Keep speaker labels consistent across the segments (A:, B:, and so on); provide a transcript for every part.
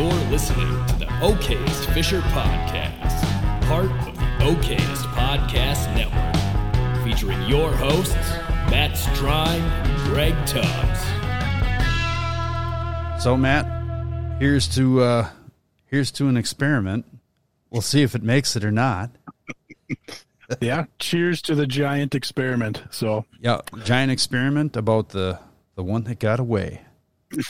A: You're listening to the Okayest Fisher Podcast, part of the Okayest Podcast Network, featuring your hosts, Matt Streim and Greg Tubbs.
B: So Matt, here's to uh, here's to an experiment. We'll see if it makes it or not.
C: yeah. Cheers to the giant experiment. So
B: Yeah, giant experiment about the the one that got away.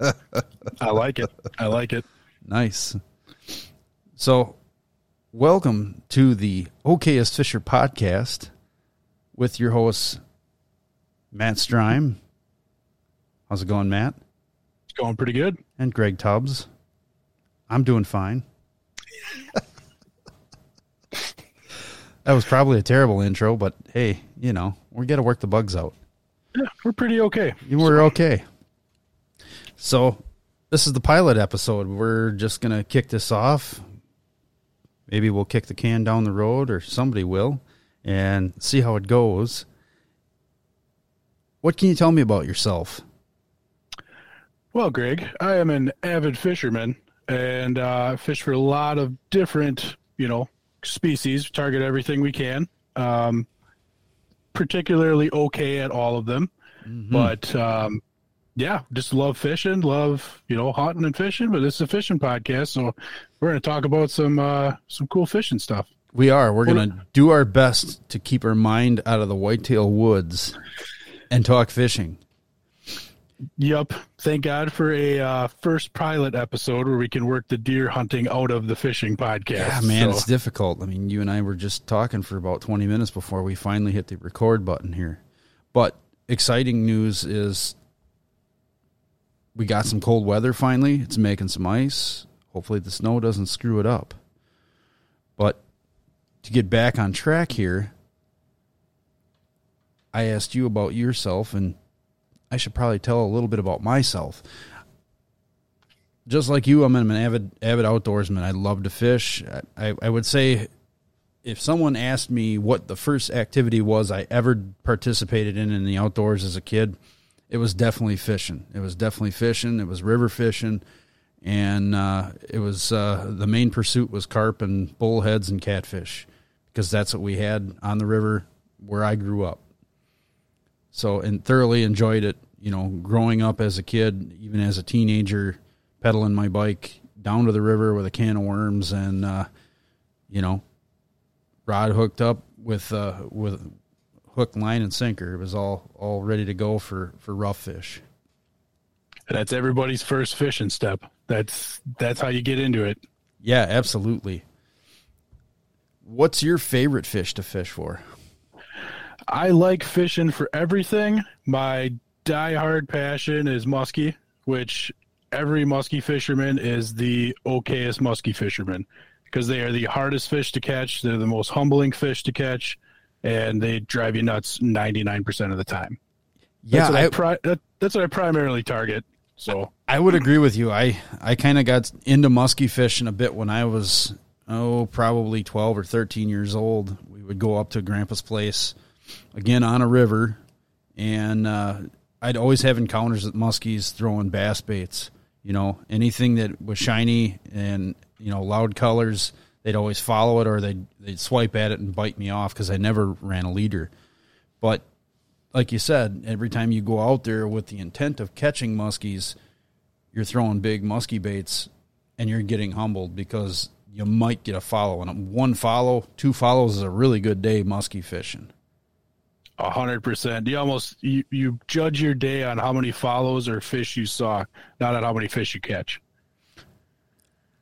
C: I like it. I like it.
B: Nice. So, welcome to the Okayest Fisher podcast with your host Matt Streim. How's it going, Matt?
C: It's going pretty good.
B: And Greg Tubbs. I'm doing fine. that was probably a terrible intro, but hey, you know, we got to work the bugs out.
C: Yeah, we're pretty okay.
B: You were okay. So, this is the pilot episode. We're just going to kick this off. Maybe we'll kick the can down the road, or somebody will, and see how it goes. What can you tell me about yourself?
C: Well, Greg, I am an avid fisherman and uh, fish for a lot of different, you know, species. Target everything we can. Um, particularly okay at all of them, but um, yeah, just love fishing. Love you know hunting and fishing. But it's a fishing podcast, so we're going to talk about some uh, some cool fishing stuff.
B: We are. We're going to do our best to keep our mind out of the whitetail woods and talk fishing.
C: Yep. Thank God for a uh, first pilot episode where we can work the deer hunting out of the fishing podcast.
B: Yeah, man,
C: So,
B: it's difficult. I mean, you and I were just talking for about 20 minutes before we finally hit the record button here. But exciting news is we got some cold weather finally. It's making some ice. Hopefully, the snow doesn't screw it up. But to get back on track here, I asked you about yourself, and I should probably tell a little bit about myself just like you, I'm an avid avid outdoorsman. I love to fish. I, I would say if someone asked me what the first activity was I ever participated in in the outdoors as a kid, it was definitely fishing. It was definitely fishing. It was river fishing, and uh, it was uh, the main pursuit was carp and bullheads and catfish because that's what we had on the river where I grew up. So and thoroughly enjoyed it. You know, growing up as a kid, even as a teenager, pedaling my bike down to the river with a can of worms and uh, you know, rod hooked up with uh, with hook, line, and sinker. It was all all ready to go for for rough fish.
C: That's everybody's first fishing step. That's that's how you get into it.
B: Yeah, absolutely. What's your favorite fish to fish for?
C: I like fishing for everything. My diehard passion is muskie, which every muskie fisherman is the okayest muskie fisherman because they are the hardest fish to catch. They're the most humbling fish to catch, and they drive you nuts 99% of the time.
B: Yeah,
C: That's what I,
B: I,
C: pri- that, that's what I primarily target. So
B: I would agree with you. I I kind of got into musky fishing a bit when I was oh probably twelve or thirteen years old. We would go up to Grandpa's place again on a river, and uh, I'd always have encounters with muskies throwing bass baits. You know, anything that was shiny and you know loud colors, they'd always follow it or they'd they'd swipe at it and bite me off because I never ran a leader. But like you said, every time you go out there with the intent of catching muskies, you're throwing big muskie baits and you're getting humbled because you might get a follow. And one follow, two follows is a really good day muskie fishing.
C: A hundred percent. You almost you, you judge your day on how many follows or fish you saw, not on how many fish you catch.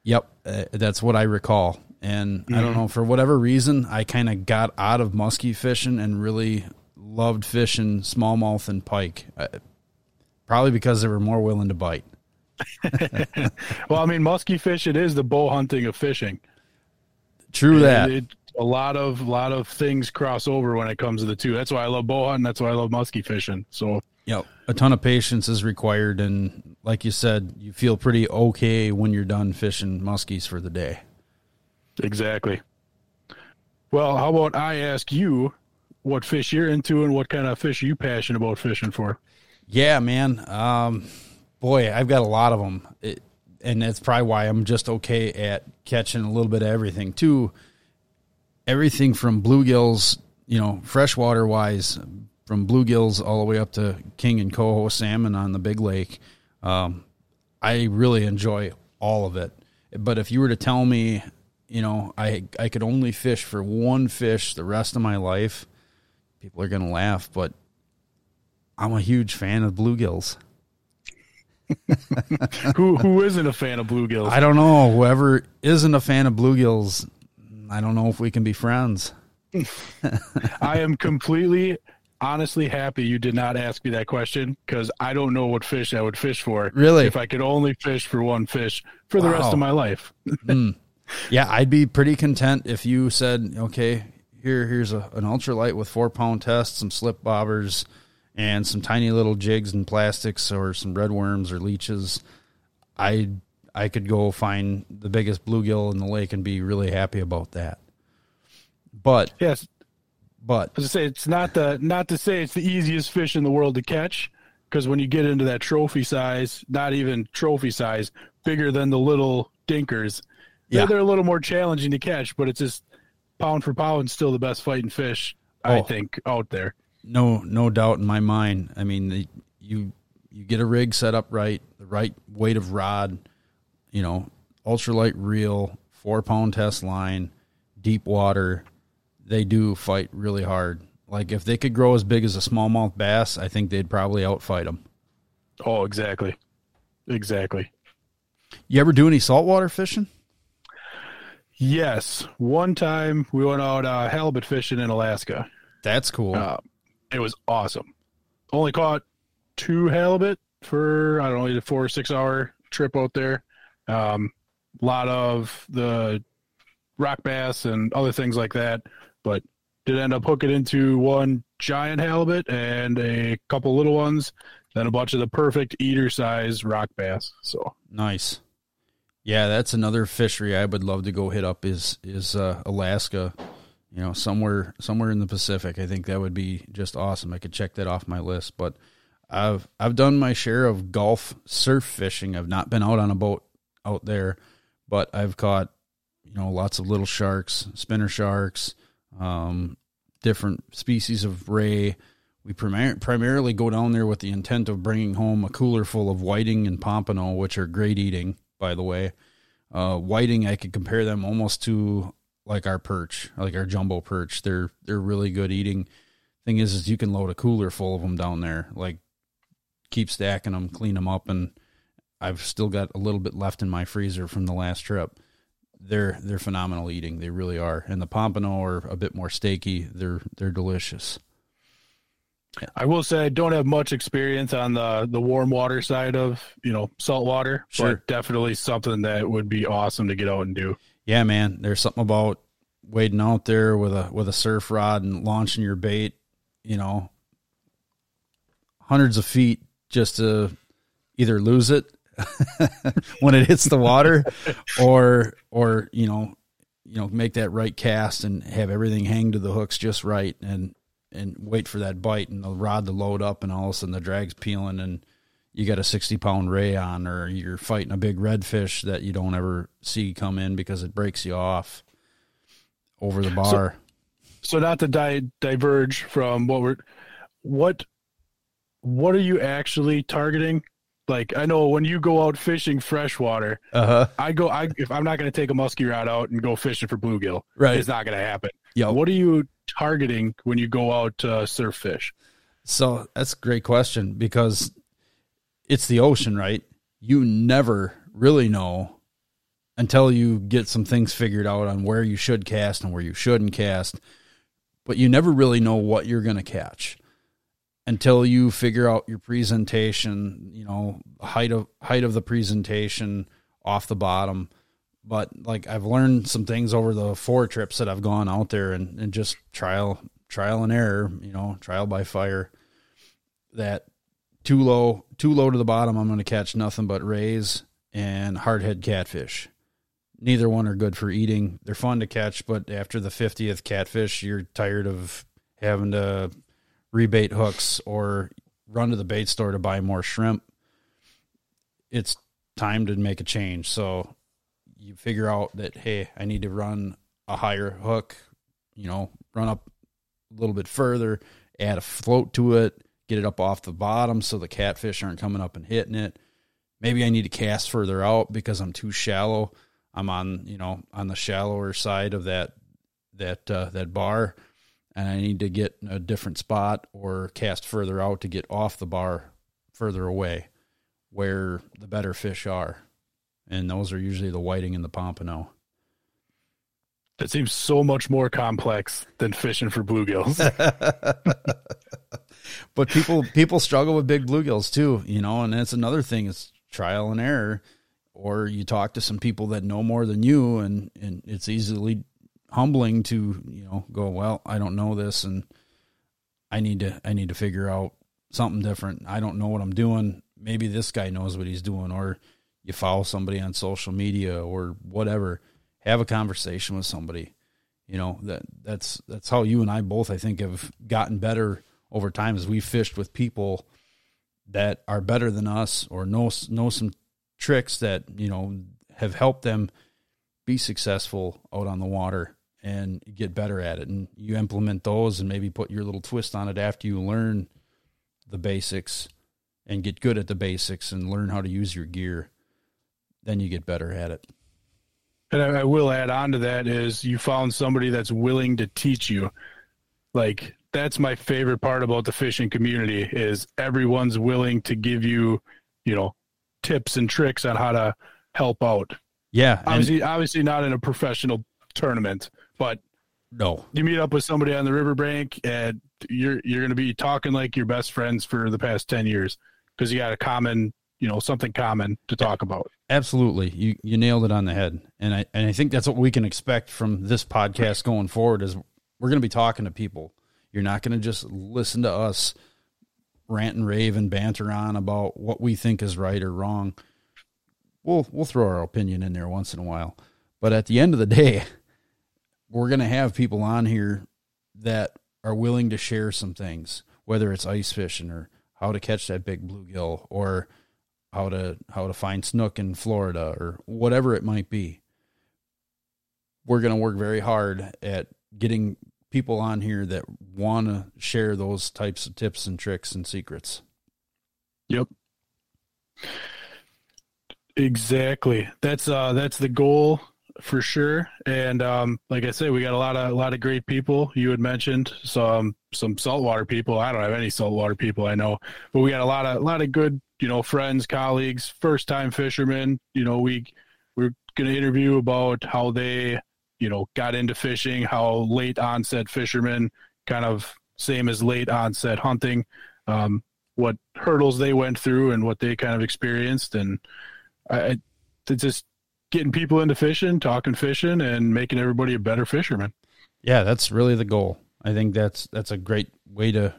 B: Yep, uh, that's what I recall. And I don't know for whatever reason, I kind of got out of muskie fishing and really loved fishing smallmouth and pike. Uh, probably because they were more willing to bite.
C: Well, I mean, musky fish. It is the bow hunting of fishing.
B: True that.
C: It, a lot of lot of things cross over when it comes to the two. That's why I love bow hunting. That's why I love musky fishing. So
B: Yep. A ton of patience is required, and like you said, you feel pretty okay when you're done fishing muskies for the day.
C: Exactly. Well, how about I ask you what fish you're into and what kind of fish are you passionate about fishing for?
B: Yeah, man. Um, boy, I've got a lot of them. It, and that's probably why I'm just okay at catching a little bit of everything too. Everything from bluegills, you know, freshwater wise, from bluegills all the way up to king and coho salmon on the big lake. Um, I really enjoy all of it. But if you were to tell me, you know, I I could only fish for one fish the rest of my life, people are gonna laugh. But I'm a huge fan of bluegills.
C: who who isn't a fan of bluegills?
B: I don't know. Whoever isn't a fan of bluegills, I don't know if we can be friends.
C: I am completely honestly happy you did not ask me that question because I don't know what fish I would fish for.
B: Really?
C: If I could only fish for one fish for the rest of my life.
B: Mm. Yeah, I'd be pretty content if you said, okay, here here's a, an ultralight with four pound test, some slip bobbers, and some tiny little jigs and plastics, or some red worms or leeches. I I could go find the biggest bluegill in the lake and be really happy about that. But
C: Yes.
B: but
C: I say, it's not the not to say it's the easiest fish in the world to catch, because when you get into that trophy size, not even trophy size, bigger than the little dinkers,
B: Yeah.
C: yeah, they're a little more challenging to catch. But it's just pound for pound, still the best fighting fish I
B: Oh.
C: think out there.
B: no no doubt in my mind. I mean, the, you you get a rig set up right, the right weight of rod, you know, ultralight reel, four pound test line, deep water. They do fight really hard. Like if they could grow as big as a smallmouth bass, I think they'd probably outfight them.
C: Oh, exactly, exactly.
B: You ever do any saltwater fishing?
C: Yes, one time we went out uh, halibut fishing in Alaska.
B: That's cool.
C: Uh, it was awesome. Only caught two halibut for I don't know, either four or six hour trip out there. Um, a lot of the rock bass and other things like that, but did end up hooking into one giant halibut and a couple little ones, then a bunch of the perfect eater size rock bass. So
B: Nice. Yeah, that's another fishery I would love to go hit up is is uh, Alaska. You know, somewhere somewhere in the Pacific. I think that would be just awesome. I could check that off my list. But I've I've done my share of gulf surf fishing. I've not been out on a boat out there, but I've caught you know lots of little sharks, spinner sharks, um, different species of ray. We primar- primarily go down there with the intent of bringing home a cooler full of whiting and pompano, which are great eating, by the way. Uh, whiting, I could compare them almost to like our perch, like our jumbo perch. They're they're really good eating. Thing is, is you can load a cooler full of them down there. Like keep stacking them, clean them up, and I've still got a little bit left in my freezer from the last trip. They're they're phenomenal eating. They really are. And the pompano are a bit more steaky. They're they're delicious.
C: I will say I don't have much experience on the the warm water side of you know salt water,
B: Sure.
C: but definitely something that would be awesome to get out and do.
B: Yeah, man. There's something about wading out there with a with a surf rod and launching your bait, you know, hundreds of feet just to either lose it when it hits the water or or you know you know make that right cast and have everything hang to the hooks just right and and wait for that bite and the rod to load up and all of a sudden the drag's peeling and you got a 60 pound ray on or you're fighting a big redfish that you don't ever see come in because it breaks you off over the bar
C: So not to di- diverge from what we're what what are you actually targeting? Like I know when you go out fishing freshwater,
B: uh-huh
C: I go I if I'm not going to take a muskie rod out and go fishing for bluegill,
B: Right.
C: It's not going to happen.
B: yeah
C: What are you targeting when you go out to surf fish?
B: So that's a great question because it's the ocean, right? You never really know until you get some things figured out on where you should cast and where you shouldn't cast. But you never really know what you're going to catch until you figure out your presentation, you know, height of height of the presentation off the bottom. But like I've learned some things over the four trips that I've gone out there and, and just trial trial and error, you know, trial by fire. That too low too low to the bottom, I'm gonna catch nothing but rays and hardhead catfish. Neither one are good for eating. They're fun to catch, but after the fiftieth catfish, you're tired of having to rebait hooks or run to the bait store to buy more shrimp. It's time to make a change. So you figure out that hey, I need to run a higher hook, you know, run up a little bit further, add a float to it, get it up off the bottom so the catfish aren't coming up and hitting it. Maybe I need to cast further out because I'm too shallow. I'm on, you know, on the shallower side of that that uh, that bar and I need to get a different spot or cast further out to get off the bar further away where the better fish are. And those are usually the whiting and the pompano.
C: That seems so much more complex than fishing for bluegills.
B: but people people struggle with big bluegills too, you know, and that's another thing. It's trial and error. Or you talk to some people that know more than you, and and it's easily humbling to you know go well. I don't know this, and I need to I need to figure out something different. I don't know what I'm doing. Maybe this guy knows what he's doing, or you follow somebody on social media or whatever. Have a conversation with somebody. You know that that's that's how you and I both I think have gotten better over time as we fished with people that are better than us or know know some tricks that you know have helped them be successful out on the water and get better at it and you implement those and maybe put your little twist on it after you learn the basics and get good at the basics and learn how to use your gear then you get better at it
C: and I, I will add on to that is you found somebody that's willing to teach you like that's my favorite part about the fishing community is everyone's willing to give you, you know, tips and tricks on how to help out.
B: Yeah,
C: obviously, obviously not in a professional tournament, but
B: no,
C: you meet up with somebody on the riverbank and you're you're going to be talking like your best friends for the past ten years because you got a common, you know, something common to talk about.
B: Absolutely, you you nailed it on the head, and I and I think that's what we can expect from this podcast going forward is we're going to be talking to people. You're not going to just listen to us rant and rave and banter on about what we think is right or wrong. We'll we'll throw our opinion in there once in a while, but at the end of the day, we're going to have people on here that are willing to share some things, whether it's ice fishing or how to catch that big bluegill or how to how to find snook in Florida or whatever it might be. We're going to work very hard at getting people on here that want to share those types of tips and tricks and secrets.
C: Yep. Exactly. That's uh that's the goal for sure. And um like I said, we got a lot of a lot of great people. You had mentioned some some saltwater people. I don't have any saltwater people I know, but we got a lot of a lot of good, you know, friends, colleagues, first time fishermen. You know, we we're gonna interview about how they you know, got into fishing, how late onset fishermen kind of same as late onset hunting, um, what hurdles they went through and what they kind of experienced. And I, just getting people into fishing, talking fishing and making everybody a better fisherman.
B: Yeah, that's really the goal. I think that's, that's a great way to,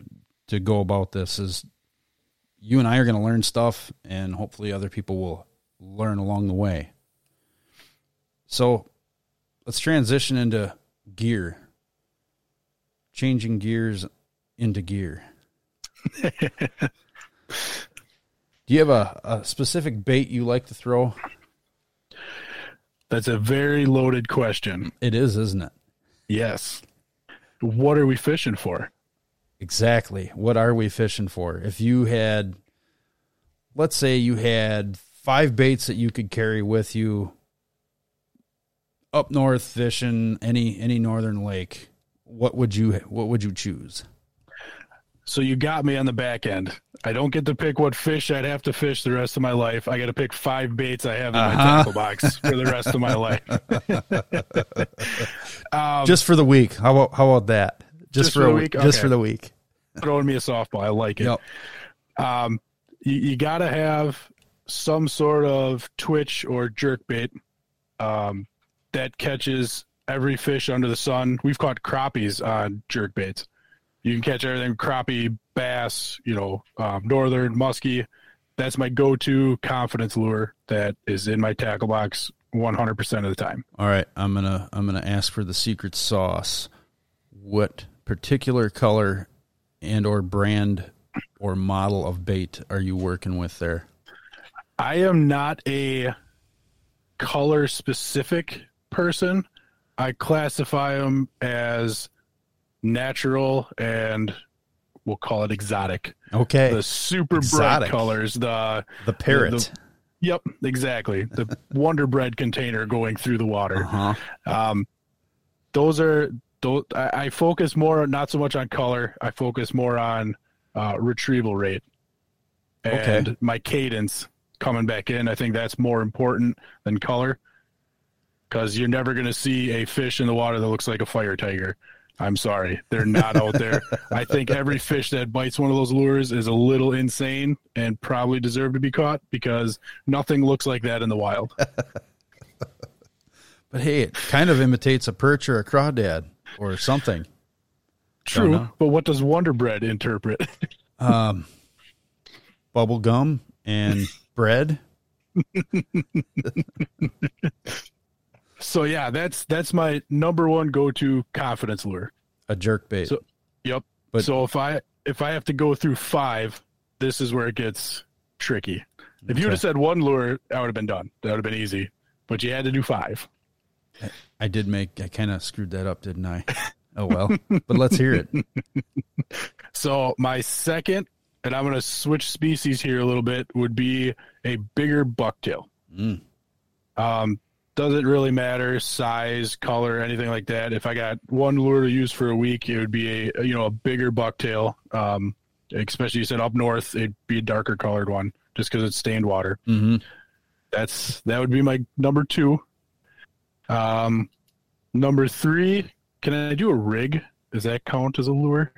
B: to go about this is you and I are going to learn stuff and hopefully other people will learn along the way. So let's transition into gear. Changing gears into gear. Do you have a, a specific bait you like to throw?
C: That's a very loaded question.
B: It is, isn't it?
C: Yes. What are we fishing for?
B: Exactly. What are we fishing for? If you had, let's say you had five baits that you could carry with you up north fishing any any northern lake, what would you what would you choose?
C: So you got me on the back end. I don't get to pick what fish I'd have to fish the rest of my life. I got to pick five baits I have in uh-huh. my tackle box for the rest of my life.
B: um, just for the week. How about how about that? Just, just for, for, a week. Okay. Just for the week.
C: Throwing me a softball. I like it. Yep. Um, you, you got to have some sort of twitch or jerk bait. Um, that catches every fish under the sun. We've caught crappies on jerk baits. You can catch everything crappie, bass, you know, um, northern, muskie. That's my go-to confidence lure that is in my tackle box 100% of the time.
B: All right, I'm going to I'm going to ask for the secret sauce. What particular color and or brand or model of bait are you working with there?
C: I am not a color specific person. I classify them as natural and we'll call it exotic.
B: Okay.
C: The super
B: Exotic.
C: bright colors, the
B: The parrot.
C: the- Yep, exactly. The Wonder Bread container going through the water.
B: uh-huh.
C: Um, those are those. I, I focus more, not so much on color. I focus more on uh, retrieval rate and
B: Okay.
C: my cadence coming back in. I think that's more important than color because you're never going to see a fish in the water that looks like a fire tiger. I'm sorry, they're not out there. I think every fish that bites one of those lures is a little insane and probably deserve to be caught because nothing looks like that in the wild.
B: But hey, it kind of imitates a perch or a crawdad or something.
C: True, but what does Wonder Bread interpret?
B: Um, bubble gum and bread.
C: So yeah, that's that's my number one go-to confidence lure.
B: A jerk bait.
C: So- Yep.
B: But-
C: so if I if I have to go through five, this is where it gets tricky. If you would have said one lure, that would have been done. That would have been easy. But you had to do five.
B: I did make. I kind of screwed that up, didn't I? Oh well. but let's hear it.
C: So my second, and I'm going to switch species here a little bit, would be a bigger bucktail.
B: Mm.
C: Um, doesn't really matter size, color, anything like that. If I got one lure to use for a week, it would be a you know a bigger bucktail. Um, especially you said up north, it'd be a darker colored one just because it's stained water.
B: hmm
C: That's that would be my number two. Um, number three, can I do a rig? Does that count as a lure?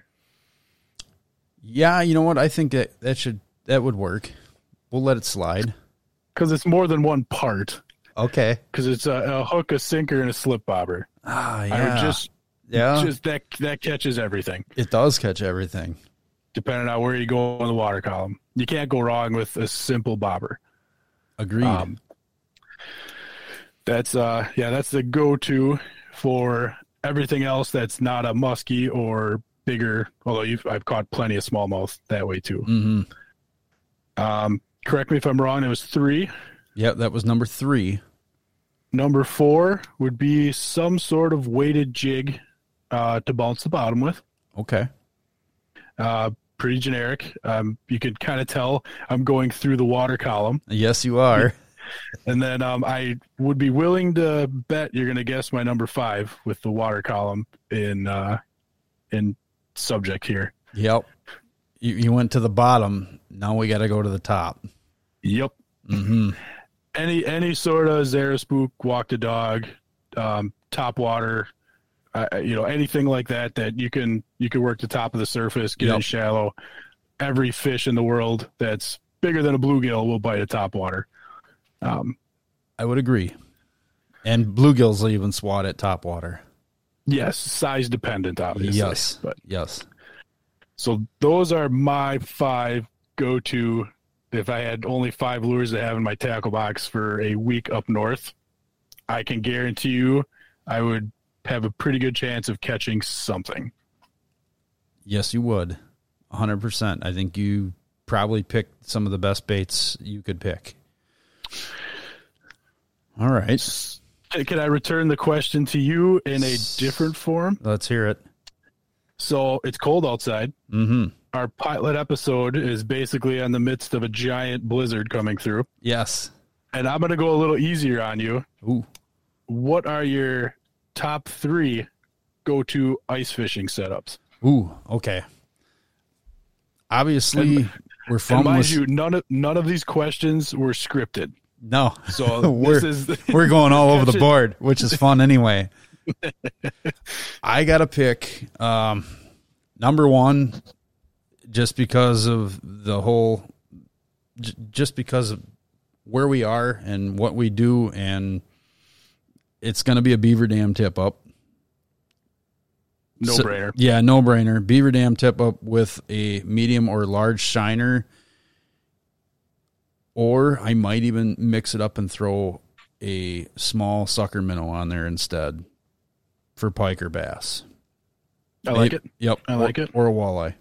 B: Yeah, you know what? I think that that should that would work. We'll let it slide.
C: Because it's more than one part.
B: Okay.
C: Because it's a, a hook, a sinker, and a slip bobber.
B: Ah, yeah.
C: would just
B: yeah.
C: just that that catches everything.
B: it does catch everything.
C: depending on where you go in the water column. You can't go wrong with a simple bobber.
B: Agreed.
C: Um, that's uh yeah, that's the go-to for everything else that's not a muskie or bigger. Although you've I've caught plenty of smallmouth that way too.
B: mm-hmm.
C: Um, correct me if I'm wrong. It was three.
B: Yep, that was number three.
C: Number four would be some sort of weighted jig uh, to bounce the bottom with.
B: Okay.
C: Uh, pretty generic. Um, you can kind of tell I'm going through the water column.
B: Yes, you are.
C: And then um, I would be willing to bet you're going to guess my number five with the water column in uh, in subject here.
B: Yep. You, you went to the bottom. Now we got to go to the top.
C: Yep.
B: hmm
C: Any any sort of Zara spook, walk the dog, um, top water, uh, you know anything like that that you can you can work the top of the surface, get in shallow. Every fish in the world that's bigger than a bluegill will bite a top water. Um,
B: I would agree. And bluegills will even swat at top water.
C: yes, size dependent, obviously.
B: yes.
C: but
B: yes.
C: So those are my five go to if I had only five lures to have in my tackle box for a week up north. I can guarantee you I would have a pretty good chance of catching something.
B: Yes, you would. 100%. I think you probably picked some of the best baits you could pick. All right.
C: Can I return the question to you in a different form?
B: Let's hear it.
C: So it's cold outside.
B: Mm-hmm.
C: Our pilot episode is basically in the midst of a giant blizzard coming through.
B: Yes.
C: And I'm going to go a little easier on you.
B: Ooh.
C: What are your top three go to ice fishing setups?
B: Ooh. Okay. Obviously, we're
C: And
B: from.
C: mind you, none of none of these questions were scripted.
B: No.
C: So
B: we're,
C: this is
B: we're going all over the board, which is fun anyway. I got to pick um, number one just because of the whole, j- just because of where we are and what we do. And it's going to be a beaver dam tip up.
C: no
B: So-
C: brainer.
B: Yeah, no brainer. Beaver dam tip up with a medium or large shiner. Or I might even mix it up and throw a small sucker minnow on there instead for pike or bass.
C: I like
B: Maybe-
C: it.
B: Yep.
C: I like
B: or,
C: it.
B: Or a walleye.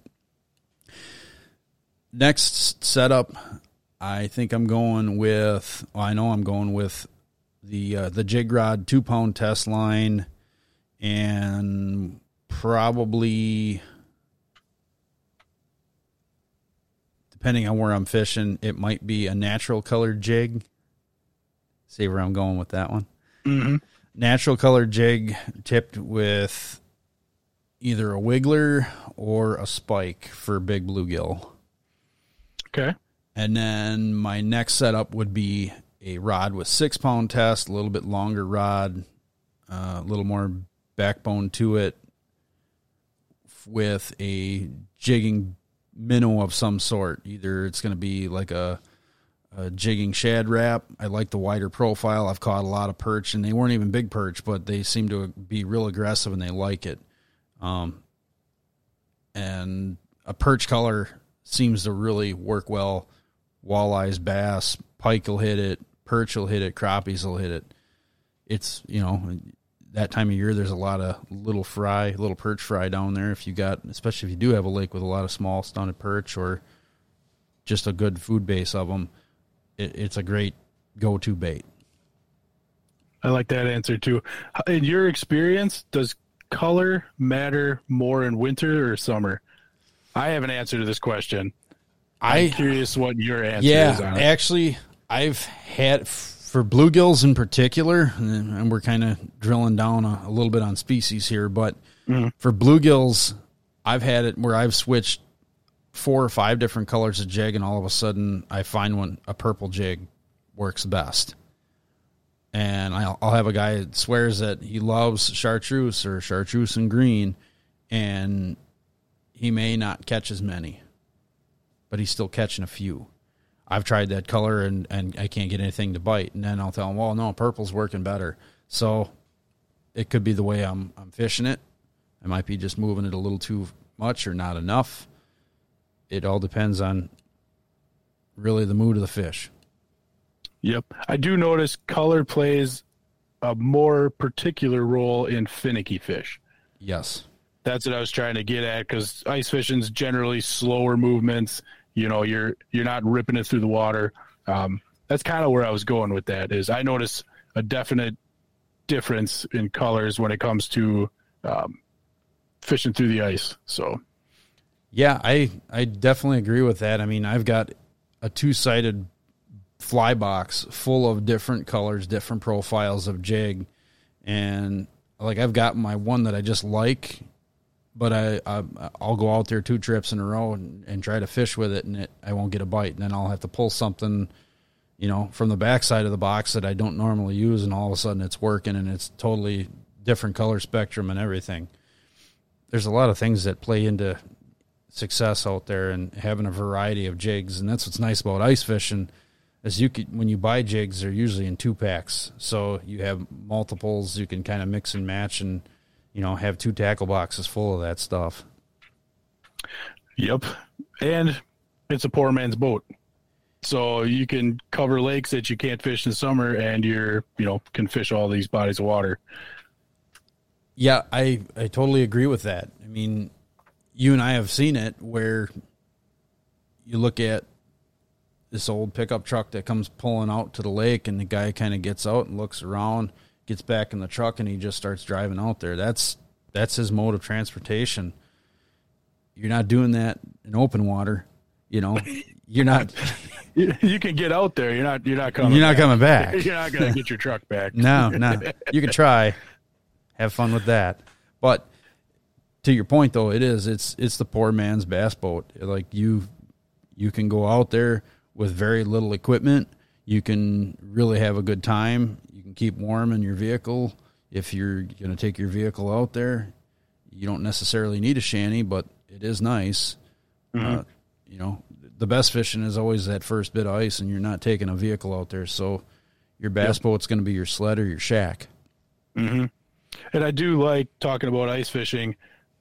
B: Next setup, I think I'm going with. Well, I know I'm going with the uh, the jig rod two pound test line, and probably depending on where I'm fishing, it might be a natural colored jig. See where I'm going with that one.
C: Mm-hmm.
B: Natural colored jig tipped with either a wiggler or a spike for big bluegill.
C: Okay.
B: And then my next setup would be a rod with six pound test, a little bit longer rod, uh, a little more backbone to it, with a jigging minnow of some sort. Either it's going to be like a, a jigging Shad Rap. I like the wider profile. I've caught a lot of perch, and they weren't even big perch, but they seem to be real aggressive and they like it. Um, and a perch color seems to really work well. Walleyes, bass, pike will hit it, perch will hit it, crappies will hit it. It's you know that time of year. There's a lot of little fry, little perch fry down there. If you got, especially if you do have a lake with a lot of small stunted perch or just a good food base of them, it, it's a great go-to bait.
C: I like that answer too. In your experience, does color matter more in winter or summer? I have an answer to this question. I'm
B: I
C: curious what your answer
B: yeah,
C: is on it.
B: actually, I've had for bluegills in particular, and we're kind of drilling down a, a, little bit on species here, but
C: Mhm.
B: for bluegills, I've had it where I've switched four or five different colors of jig, and all of a sudden, I find one a purple jig works best. And I'll, I'll have a guy that swears that he loves chartreuse or chartreuse and green, and he may not catch as many, but he's still catching a few. I've tried that color and, and I can't get anything to bite. And then I'll tell them, well, no, purple's working better. So it could be the way I'm, I'm fishing it. I might be just moving it a little too much or not enough. It all depends on really the mood of the fish.
C: Yep. I do notice color plays a more particular role in finicky fish.
B: Yes.
C: That's what I was trying to get at because ice fishing's generally slower movements. You know, you're you're not ripping it through the water. Um, that's kind of where I was going with that. Is I notice a definite difference in colors when it comes to um, fishing through the ice. So
B: Yeah, I I definitely agree with that. I mean, I've got a two sided fly box full of different colors, different profiles of jig, and like I've got my one that I just like, but I, I I'll go out there two trips in a row and, and try to fish with it, and it I won't get a bite, and then I'll have to pull something, you know, from the backside of the box that I don't normally use, and all of a sudden it's working, and it's totally different color spectrum and everything. There's a lot of things that play into success out there and having a variety of jigs, and that's what's nice about ice fishing. Is you could when you buy jigs, they're usually in two packs, so you have multiples. You can kind of mix and match, and you know have two tackle boxes full of that stuff.
C: Yep. And it's a poor man's boat. So you can cover lakes that you can't fish in summer and you're, you know, can fish all these bodies of water.
B: Yeah, I I totally agree with that. I mean, you and I have seen it where you look at this old pickup truck that comes pulling out to the lake and the guy kind of gets out and looks around, gets back in the truck and he just starts driving out there. That's that's his mode of transportation. You're not doing that in open water, you know. You're not
C: You, you can get out there. You're not. You're not coming.
B: you're not
C: back.
B: coming back.
C: You're not going to get your truck back.
B: No, no. You can try. Have fun with that. But to your point though, it is it's it's the poor man's bass boat. Like you you can go out there with very little equipment. You can really have a good time. Can keep warm in your vehicle. If you're going to take your vehicle out there, you don't necessarily need a shanty, but it is nice. Uh, you know, the best fishing is always that first bit of ice, and you're not taking a vehicle out there. So your bass boat's going to be your sled or your shack.
C: And I do like talking about ice fishing.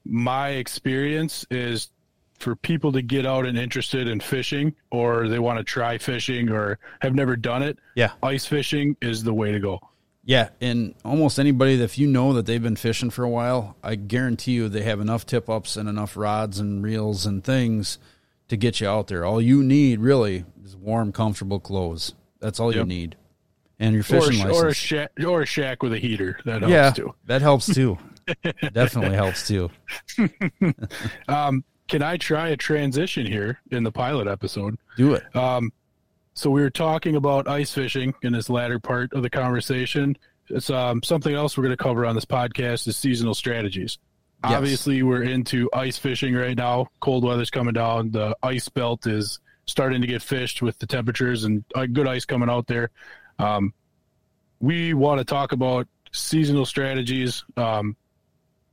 C: My experience is for people to get out and interested in fishing, or they want to try fishing, or have never done it.
B: Yeah.
C: Ice fishing is the way to go.
B: Yeah, and almost anybody that if you know that they've been fishing for a while, I guarantee you they have enough tip ups and enough rods and reels and things to get you out there. All you need really is warm, comfortable clothes. That's all you need, and your fishing
C: a-
B: license.
C: or a shack, or a shack with a heater. That helps
B: yeah,
C: too.
B: that helps too. Definitely helps too.
C: Um, can I try a transition here in the pilot episode?
B: Do it.
C: Um, so we were talking about ice fishing in this latter part of the conversation. It's um, something else we're going to cover on this podcast is seasonal strategies.
B: Yes.
C: Obviously, we're into ice fishing right now. Cold weather's coming down. The ice belt is starting to get fished with the temperatures and uh, good ice coming out there. Um, we want to talk about seasonal strategies um,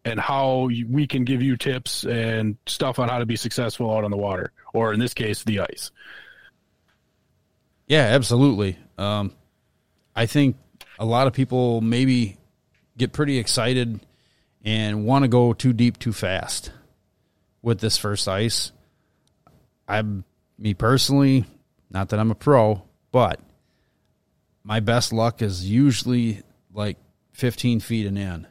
C: and how we can give you tips and stuff on how to be successful out on the water, or in this case, the ice.
B: Yeah, absolutely. Um, I think a lot of people maybe get pretty excited and want to go too deep too fast with this first ice. I'm me personally, not that I'm a pro, but my best luck is usually like 15 feet and in.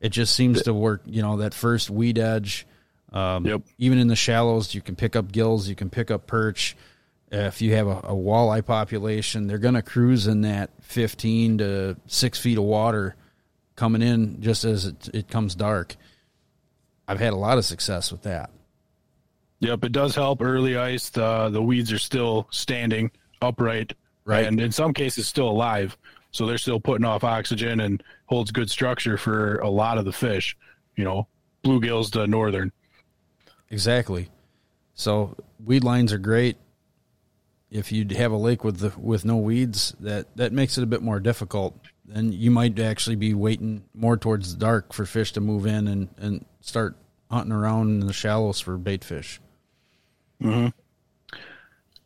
B: It just seems to work, you know, that first weed edge. Um,
C: Yep.
B: Even in the shallows, you can pick up gills, you can pick up perch. If you have a, a walleye population, they're going to cruise in that 15 to 6 feet of water coming in just as it, it comes dark. I've had a lot of success with that.
C: Yep, it does help early ice. The the weeds are still standing upright,
B: Right.
C: and in some cases still alive. So they're still putting off oxygen and holds good structure for a lot of the fish. You know, bluegills to northern.
B: Exactly. So weed lines are great. If you have a lake with the with no weeds, that that makes it a bit more difficult. Then you might actually be waiting more towards the dark for fish to move in and and start hunting around in the shallows for bait fish. Hmm.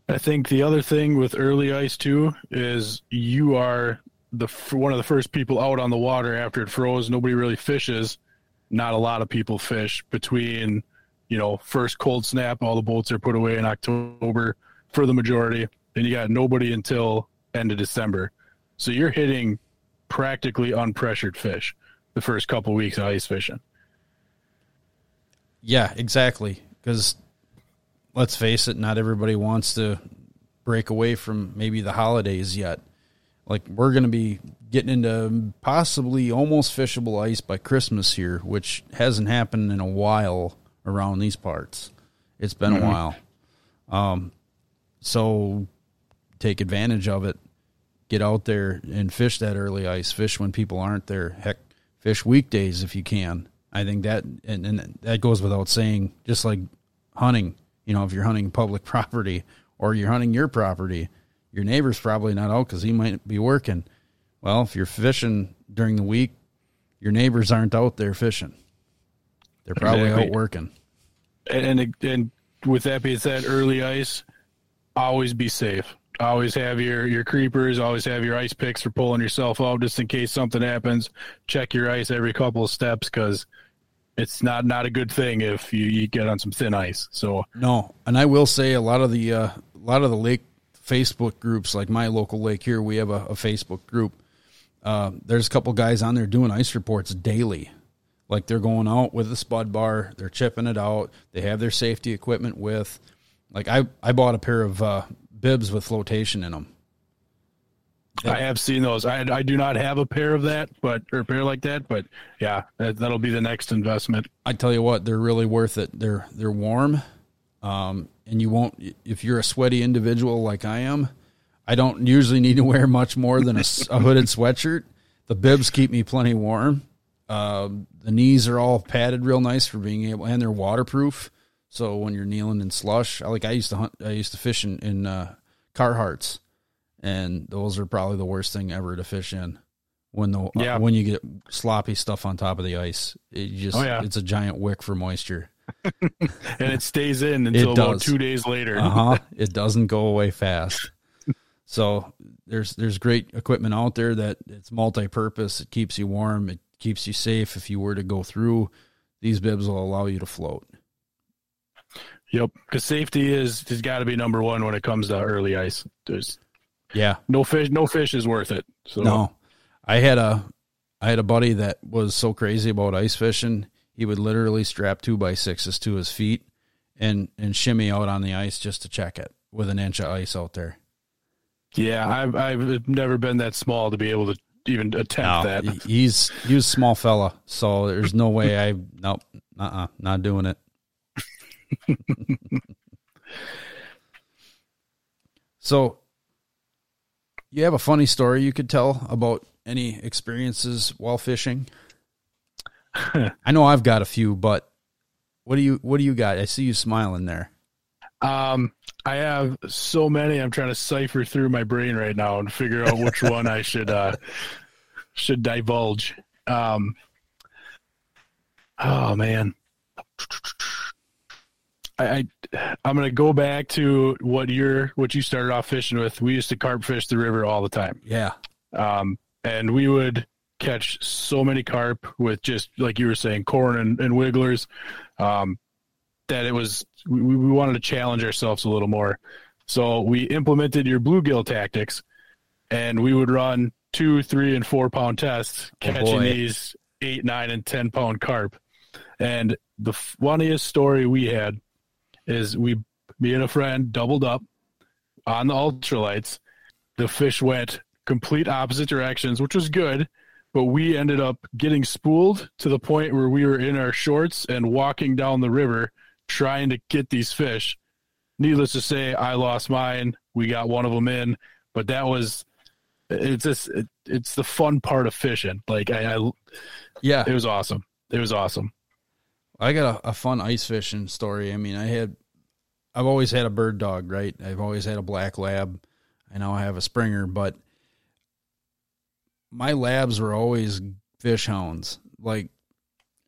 C: I think the other thing with early ice too is you are the one of the first people out on the water after it froze. Nobody really fishes. Not a lot of people fish between, you know, first cold snap. All the boats are put away in October for the majority, and you got nobody until end of December. So you're hitting practically unpressured fish the first couple weeks of ice fishing.
B: Yeah, exactly. Because let's face it, not everybody wants to break away from maybe the holidays yet. Like we're going to be getting into possibly almost fishable ice by Christmas here, which hasn't happened in a while around these parts. It's been a while. Um, so take advantage of it. Get out there and fish that early ice. Fish when people aren't there. Heck, fish weekdays if you can. I think that and, and that goes without saying. Just like hunting, you know, if you're hunting public property or you're hunting your property, your neighbor's probably not out because he might be working. Well, if you're fishing during the week, your neighbors aren't out there fishing. They're probably
C: Exactly.
B: out working.
C: and and, and with that being said, early ice, always be safe. Always have your your creepers. Always have your ice picks for pulling yourself out, just in case something happens. Check your ice every couple of steps because it's not not a good thing if you, you get on some thin ice. So
B: No, and I will say a lot of the uh, a lot of the lake Facebook groups, like my local lake here, we have a, a Facebook group. Uh, there's a couple guys on there doing ice reports daily. Like they're going out with a spud bar, they're chipping it out. They have their safety equipment with. Like I, I bought a pair of uh, bibs with flotation in them.
C: I have seen those. I I do not have a pair of that, but or a pair like that, but yeah, that, that'll be the next investment.
B: I tell you what, they're really worth it. They're they're warm, um, and you won't if you're a sweaty individual like I am. I don't usually need to wear much more than a hooded sweatshirt. The bibs keep me plenty warm. Um, the knees are all padded real nice for being able, and they're waterproof. So when you're kneeling in slush, I like I used to hunt, I used to fish in, in uh, Carhartts, and those are probably the worst thing ever to fish in. When the
C: Yeah.
B: when you get sloppy stuff on top of the ice, it just
C: Oh, yeah.
B: it's a giant wick for moisture.
C: And it stays in until about two days later.
B: Uh huh. it doesn't go away fast. So there's there's great equipment out there that it's multi-purpose. It keeps you warm. It keeps you safe. If you were to go through, these bibs will allow you to float.
C: Yep, because safety is has got to be number one when it comes to early ice. There's
B: Yeah.
C: no fish. No fish is worth it. So
B: No, I had a I had a buddy that was so crazy about ice fishing. He would literally strap two by sixes to his feet and and shimmy out on the ice just to check it with an inch of ice out there.
C: Yeah, I've I've never been that small to be able to even attempt
B: No,
C: that.
B: he- he's he was a small fella, so there's no way I nope, uh, uh not doing it. so, you have a funny story you could tell about any experiences while fishing? I know I've got a few, but what do you what do you got? I see you smiling there.
C: Um, I have so many. I'm trying to cipher through my brain right now and figure out which one I should uh, should divulge. Um, oh man, I, I I'm gonna go back to what you're what you started off fishing with. We used to carp fish the river all the time.
B: Yeah.
C: um, and we would catch so many carp with just like you were saying, corn and, and wigglers, um, that it was we, we wanted to challenge ourselves a little more. So we implemented your bluegill tactics, and we would run two, three, and four pound tests
B: Oh,
C: catching
B: boy.
C: these eight, nine, and ten pound carp. And the funniest story we had is we, me and a friend, doubled up on the ultralights. The fish went complete opposite directions, which was good, but we ended up getting spooled to the point where we were in our shorts and walking down the river trying to get these fish. Needless to say, I lost mine. We got one of them in, but that was it's just it, it's the fun part of fishing. Like I, I
B: Yeah.
C: it was awesome. It was awesome.
B: I got a, a fun ice fishing story. I mean, I had, I've always had a bird dog, right? I've always had a black lab. I know i have a Springer, but my labs were always fish hounds. Like,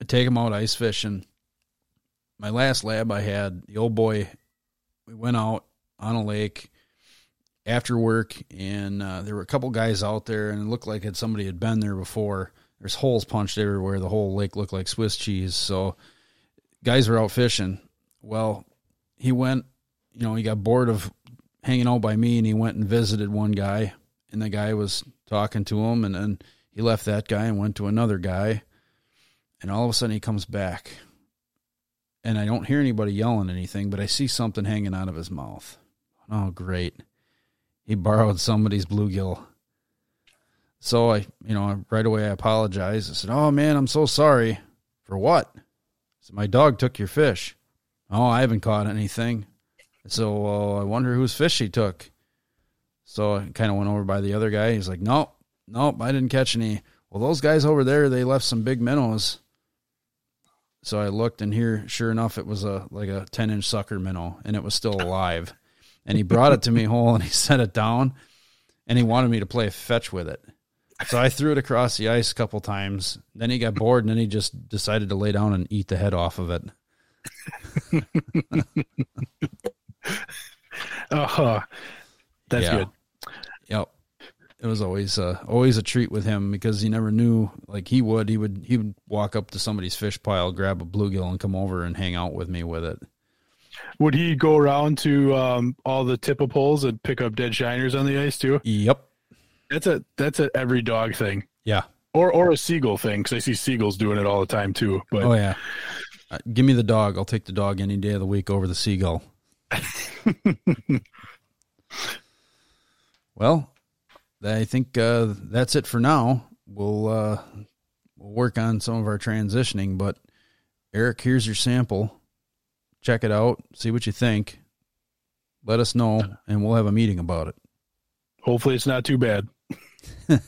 B: I take them out ice fishing. My last lab I had, the old boy, we went out on a lake after work, and uh, there were a couple guys out there, and it looked like had somebody had been there before. There's holes punched everywhere. The whole lake looked like Swiss cheese. So, guys were out fishing. Well, he went, you know, he got bored of hanging out by me and he went and visited one guy and the guy was talking to him and then he left that guy and went to another guy and all of a sudden he comes back and I don't hear anybody yelling anything, but I see something hanging out of his mouth. Oh, great. He borrowed somebody's bluegill. So I, you know, right away I apologized. I said, "Oh man, I'm so sorry." For what? Said, "My dog took your fish." Oh, I haven't caught anything. So uh, I wonder whose fish he took. So I kind of went over by the other guy. He's like, "Nope, nope, I didn't catch any." Well, those guys over there, they left some big minnows. So I looked, and here, sure enough, it was a like a ten inch sucker minnow, and it was still alive. And he brought it to me whole, and he set it down, and he wanted me to play fetch with it. So I threw it across the ice a couple times. Then he got bored, and then he just decided to lay down and eat the head off of it.
C: Oh, that's
B: Yeah.
C: good.
B: Yep. It was always uh, always a treat with him because you never knew like he would he would he would walk up to somebody's fish pile, grab a bluegill, and come over and hang out with me with it.
C: Would he go around to um, all the tip of poles and pick up dead shiners on the ice too?
B: Yep.
C: That's a that's a every dog thing,
B: Yeah.
C: or or a seagull thing because I see seagulls doing it all the time too. But
B: Oh yeah. Uh, give me the dog. I'll take the dog any day of the week over the seagull. well, I think uh, that's it for now. We'll uh, we'll work on some of our transitioning, but Eric, here's your sample. Check it out. See what you think. Let us know, and we'll have a meeting about it.
C: hopefully it's not too bad.